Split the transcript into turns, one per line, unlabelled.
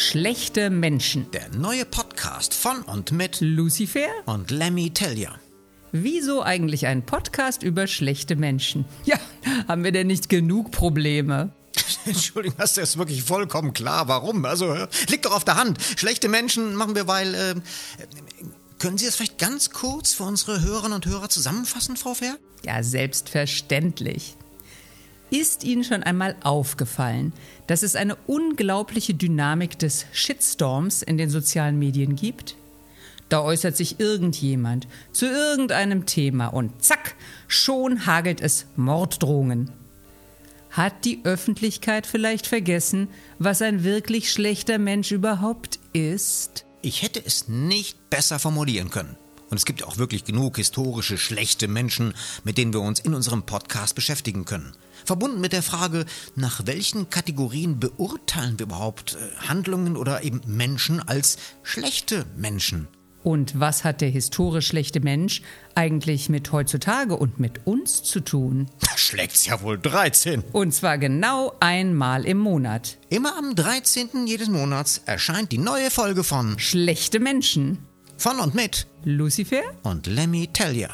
Schlechte Menschen.
Der neue Podcast von und mit
Lucifer?
und Lemmy Tellier.
Wieso eigentlich ein Podcast über schlechte Menschen? Ja, haben wir denn nicht genug Probleme?
Entschuldigung, das ist wirklich vollkommen klar. Warum? Also, liegt doch auf der Hand. Schlechte Menschen machen wir, weil. Äh, können Sie das vielleicht ganz kurz für unsere Hörerinnen und Hörer zusammenfassen, Frau Fair?
Ja, selbstverständlich. Ist Ihnen schon einmal aufgefallen, dass es eine unglaubliche Dynamik des Shitstorms in den sozialen Medien gibt? Da äußert sich irgendjemand zu irgendeinem Thema und zack, schon hagelt es Morddrohungen. Hat die Öffentlichkeit vielleicht vergessen, was ein wirklich schlechter Mensch überhaupt ist?
Ich hätte es nicht besser formulieren können. Und es gibt ja auch wirklich genug historische schlechte Menschen, mit denen wir uns in unserem Podcast beschäftigen können. Verbunden mit der Frage, nach welchen Kategorien beurteilen wir überhaupt äh, Handlungen oder eben Menschen als schlechte Menschen?
Und was hat der historisch schlechte Mensch eigentlich mit heutzutage und mit uns zu tun?
Da schlägt's ja wohl 13.
Und zwar genau einmal im Monat.
Immer am 13. jedes Monats erscheint die neue Folge von
Schlechte Menschen.
Von und mit
Lucifer?
und Lemmy Tellier.